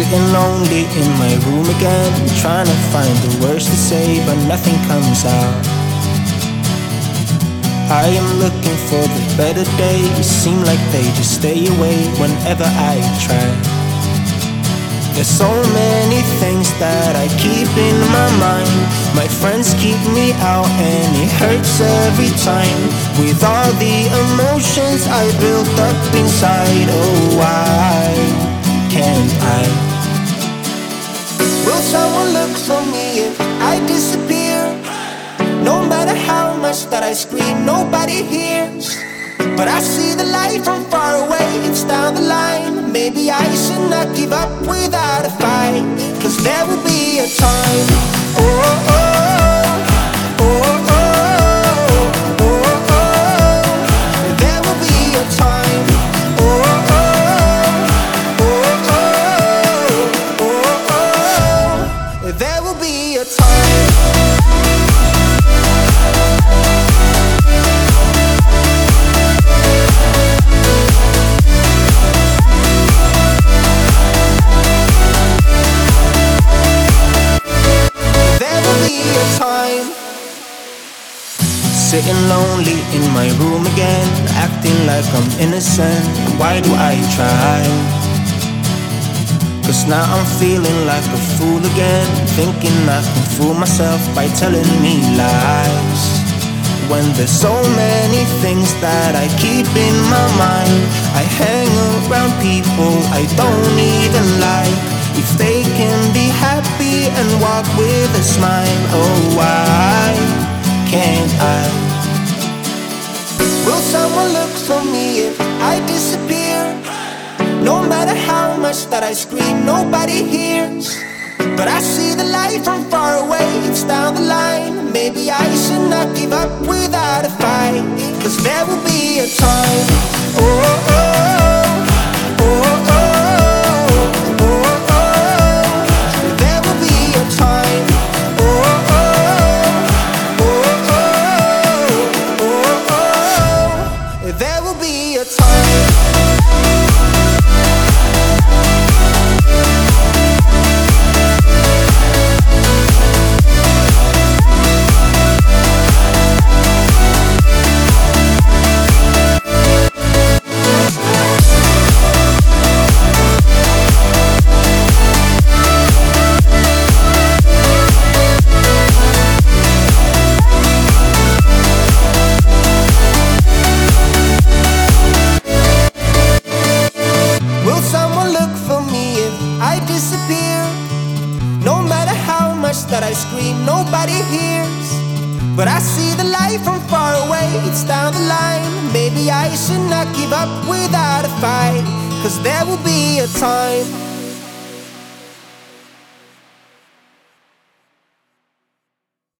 Sitting lonely in my room again, trying to find the words to say, but nothing comes out. I am looking for the better days, seem like they just stay away whenever I try. There's so many things that I keep in my mind. My friends keep me out, and it hurts every time. With all the emotions I built up inside, oh, why can't I? Someone look for me if I disappear? No matter how much that I scream, nobody hears. But I see the light from far away, it's down the line. Maybe I should not give up without a fight. Cause there will be a time. Oh, oh, oh, be a. Sitting lonely in my room again, acting like I'm innocent. Why do I try? Cause now I'm feeling like a fool again, thinking I can fool myself by telling me lies. When there's so many things that I keep in my mind, I hang around people I don't even like. If they can be happy and walk with a smile, oh why can't I? Will someone look for me if I disappear? No matter how much that I scream, nobody hears. But I see the light from far away, it's down the line. Maybe I should not give up without a fight. Cause I scream, nobody hears. But I see the light from far away, it's down the line. Maybe I should not give up without a fight. Cause there will be a time